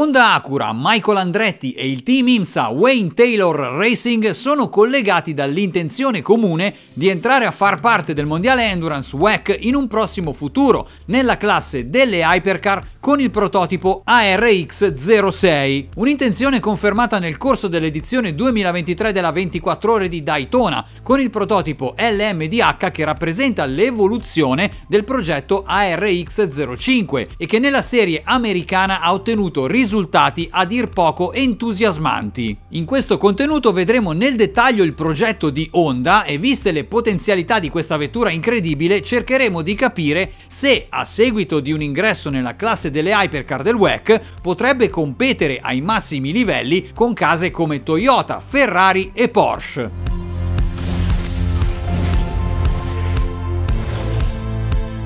Honda Acura, Michael Andretti e il team IMSA Wayne Taylor Racing sono collegati dall'intenzione comune di entrare a far parte del mondiale Endurance WEC in un prossimo futuro nella classe delle hypercar con il prototipo ARX06. Un'intenzione confermata nel corso dell'edizione 2023 della 24 ore di Daytona con il prototipo LMDH che rappresenta l'evoluzione del progetto ARX05 e che nella serie americana ha ottenuto risultati a dir poco entusiasmanti. In questo contenuto vedremo nel dettaglio il progetto di Honda e viste le potenzialità di questa vettura incredibile cercheremo di capire se a seguito di un ingresso nella classe delle hypercar del WEC potrebbe competere ai massimi livelli con case come Toyota, Ferrari e Porsche.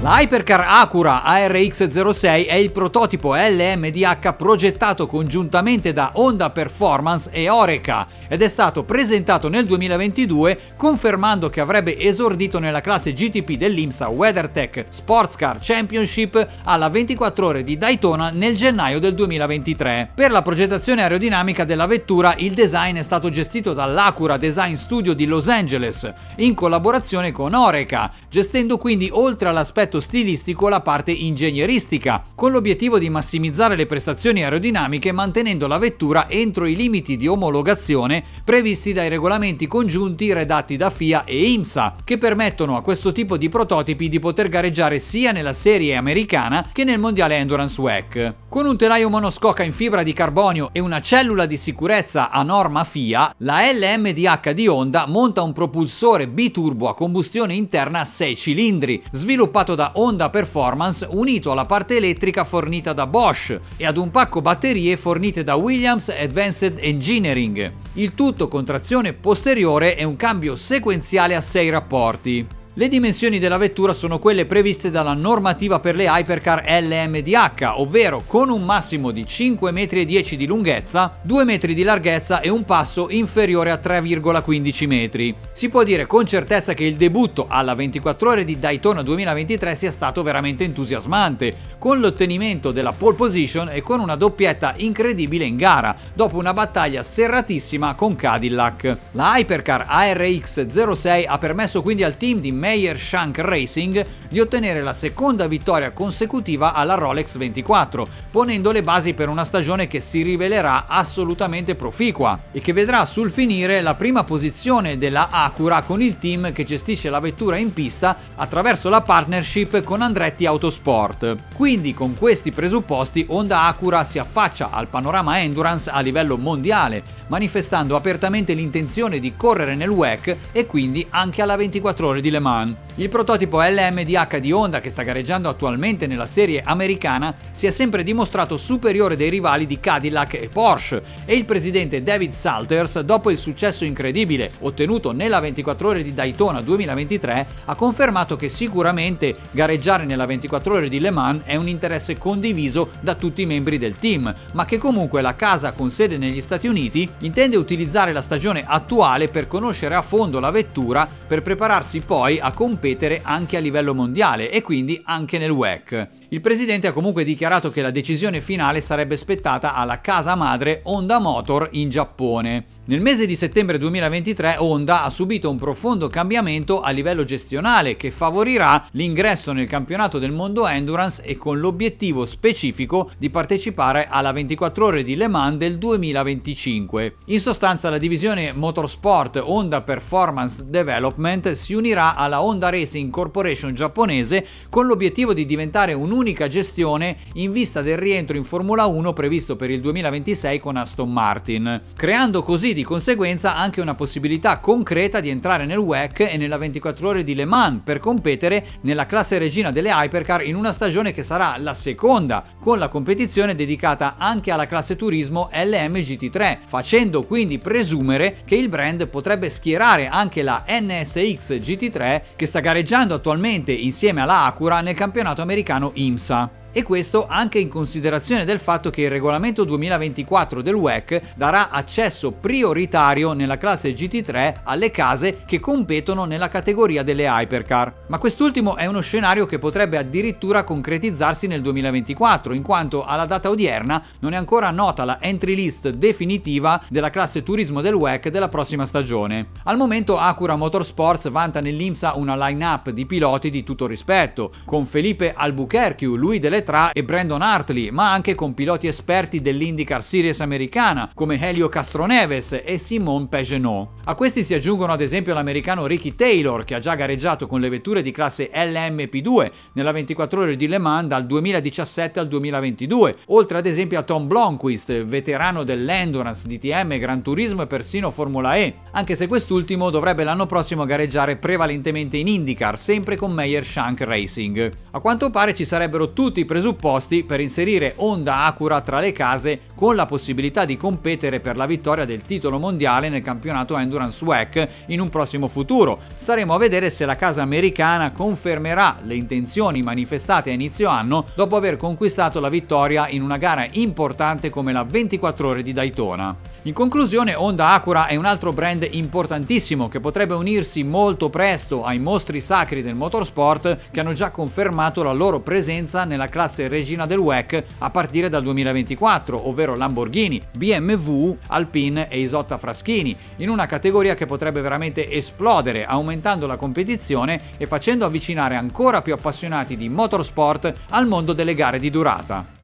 La Hypercar Acura ARX06 è il prototipo LMDH progettato congiuntamente da Honda Performance e Oreca ed è stato presentato nel 2022 confermando che avrebbe esordito nella classe GTP dell'IMSA WeatherTech Sports Car Championship alla 24 ore di Daytona nel gennaio del 2023. Per la progettazione aerodinamica della vettura il design è stato gestito dall'Acura Design Studio di Los Angeles in collaborazione con Oreca, gestendo quindi oltre all'aspetto aspetto stilistico la parte ingegneristica, con l'obiettivo di massimizzare le prestazioni aerodinamiche mantenendo la vettura entro i limiti di omologazione previsti dai regolamenti congiunti redatti da FIA e IMSA, che permettono a questo tipo di prototipi di poter gareggiare sia nella serie americana che nel mondiale Endurance WEC. Con un telaio monoscocca in fibra di carbonio e una cellula di sicurezza a norma FIA, la LMDH di Honda monta un propulsore biturbo a combustione interna a 6 cilindri, sviluppato da da Honda Performance unito alla parte elettrica fornita da Bosch e ad un pacco batterie fornite da Williams Advanced Engineering. Il tutto con trazione posteriore e un cambio sequenziale a 6 rapporti. Le dimensioni della vettura sono quelle previste dalla normativa per le hypercar LMDH, ovvero con un massimo di 5,10 m di lunghezza, 2 m di larghezza e un passo inferiore a 3,15 metri. Si può dire con certezza che il debutto alla 24 ore di Daytona 2023 sia stato veramente entusiasmante, con l'ottenimento della pole position e con una doppietta incredibile in gara, dopo una battaglia serratissima con Cadillac. La hypercar ARX 06 ha permesso quindi al team di Meyer Shank Racing di ottenere la seconda vittoria consecutiva alla Rolex 24, ponendo le basi per una stagione che si rivelerà assolutamente proficua e che vedrà sul finire la prima posizione della Acura con il team che gestisce la vettura in pista attraverso la partnership con Andretti Autosport. Quindi con questi presupposti Honda Acura si affaccia al panorama endurance a livello mondiale, manifestando apertamente l'intenzione di correre nel WEC e quindi anche alla 24 ore di Le Mans. On Il prototipo LMDH di Honda che sta gareggiando attualmente nella serie americana si è sempre dimostrato superiore dei rivali di Cadillac e Porsche e il presidente David Salters, dopo il successo incredibile ottenuto nella 24 ore di Daytona 2023, ha confermato che sicuramente gareggiare nella 24 ore di Le Mans è un interesse condiviso da tutti i membri del team, ma che comunque la casa con sede negli Stati Uniti intende utilizzare la stagione attuale per conoscere a fondo la vettura per prepararsi poi a competere competere anche a livello mondiale e quindi anche nel WEC. Il presidente ha comunque dichiarato che la decisione finale sarebbe spettata alla casa madre Honda Motor in Giappone. Nel mese di settembre 2023 Honda ha subito un profondo cambiamento a livello gestionale che favorirà l'ingresso nel campionato del mondo Endurance e con l'obiettivo specifico di partecipare alla 24 ore di Le Mans del 2025. In sostanza la divisione Motorsport Honda Performance Development si unirà alla Honda Racing Corporation giapponese con l'obiettivo di diventare un'unica gestione in vista del rientro in Formula 1 previsto per il 2026 con Aston Martin, creando così di conseguenza anche una possibilità concreta di entrare nel WEC e nella 24 ore di Le Mans per competere nella classe regina delle hypercar in una stagione che sarà la seconda, con la competizione dedicata anche alla classe turismo LM GT3, facendo quindi presumere che il brand potrebbe schierare anche la NSX GT3 che sta gareggiando attualmente insieme alla Acura nel campionato americano Majím sa. E questo anche in considerazione del fatto che il regolamento 2024 del WEC darà accesso prioritario nella classe GT3 alle case che competono nella categoria delle hypercar. Ma quest'ultimo è uno scenario che potrebbe addirittura concretizzarsi nel 2024, in quanto alla data odierna non è ancora nota la entry list definitiva della classe turismo del WEC della prossima stagione. Al momento Acura Motorsports vanta nell'IMSA una line-up di piloti di tutto rispetto, con Felipe Albuquerque, Louis Deletra e Brandon Hartley, ma anche con piloti esperti dell'IndyCar Series americana come Helio Castroneves e Simon Pagenaud. A questi si aggiungono ad esempio l'americano Ricky Taylor che ha già gareggiato con le vetture di classe LMP2 nella 24 ore di Le Mans dal 2017 al 2022, oltre ad esempio a Tom Blomqvist, veterano dell'Endurance, DTM, Gran Turismo e persino Formula E, anche se quest'ultimo dovrebbe l'anno prossimo gareggiare prevalentemente in IndyCar, sempre con Meyer Shank Racing. A quanto pare ci sarebbero tutti i presupposti per inserire Honda Acura tra le case con la possibilità di competere per la vittoria del titolo mondiale nel campionato Endurance WEC in un prossimo futuro. Staremo a vedere se la casa americana confermerà le intenzioni manifestate a inizio anno dopo aver conquistato la vittoria in una gara importante come la 24 ore di Daytona. In conclusione, Honda Acura è un altro brand importantissimo che potrebbe unirsi molto presto ai mostri sacri del motorsport che hanno già confermato la loro presenza nella classe regina del WEC a partire dal 2024, ovvero Lamborghini, BMW, Alpine e Isotta Fraschini, in una categoria che potrebbe veramente esplodere aumentando la competizione e facendo avvicinare ancora più appassionati di motorsport al mondo delle gare di durata.